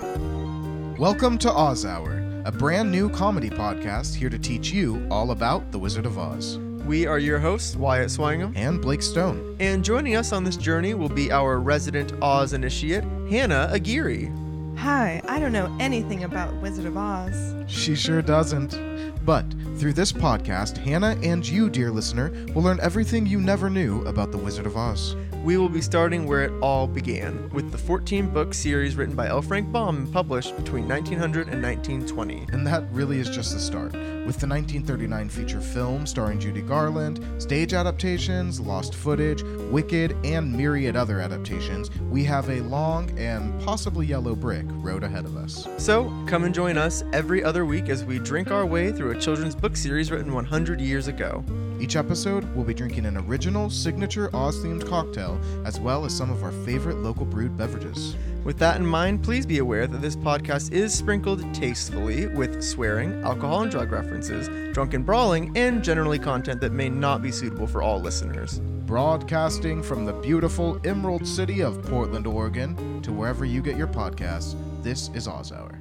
Welcome to Oz Hour, a brand new comedy podcast here to teach you all about The Wizard of Oz. We are your hosts, Wyatt Swangham, And Blake Stone. and joining us on this journey will be our resident Oz initiate, Hannah Aguirre. Hi, I don't know anything about Wizard of Oz. She sure doesn't. But through this podcast, Hannah and you, dear listener, will learn everything you never knew about The Wizard of Oz. We will be starting where it all began, with the 14 book series written by L. Frank Baum and published between 1900 and 1920. And that really is just the start. With the 1939 feature film starring Judy Garland, stage adaptations, lost footage, Wicked, and myriad other adaptations, we have a long and possibly yellow brick road ahead of us. So, come and join us every other week as we drink our way through a children's book series written 100 years ago. Each episode, we'll be drinking an original, signature Oz themed cocktail, as well as some of our favorite local brewed beverages. With that in mind, please be aware that this podcast is sprinkled tastefully with swearing, alcohol and drug references, drunken brawling, and generally content that may not be suitable for all listeners. Broadcasting from the beautiful Emerald City of Portland, Oregon, to wherever you get your podcasts, this is Oz Hour.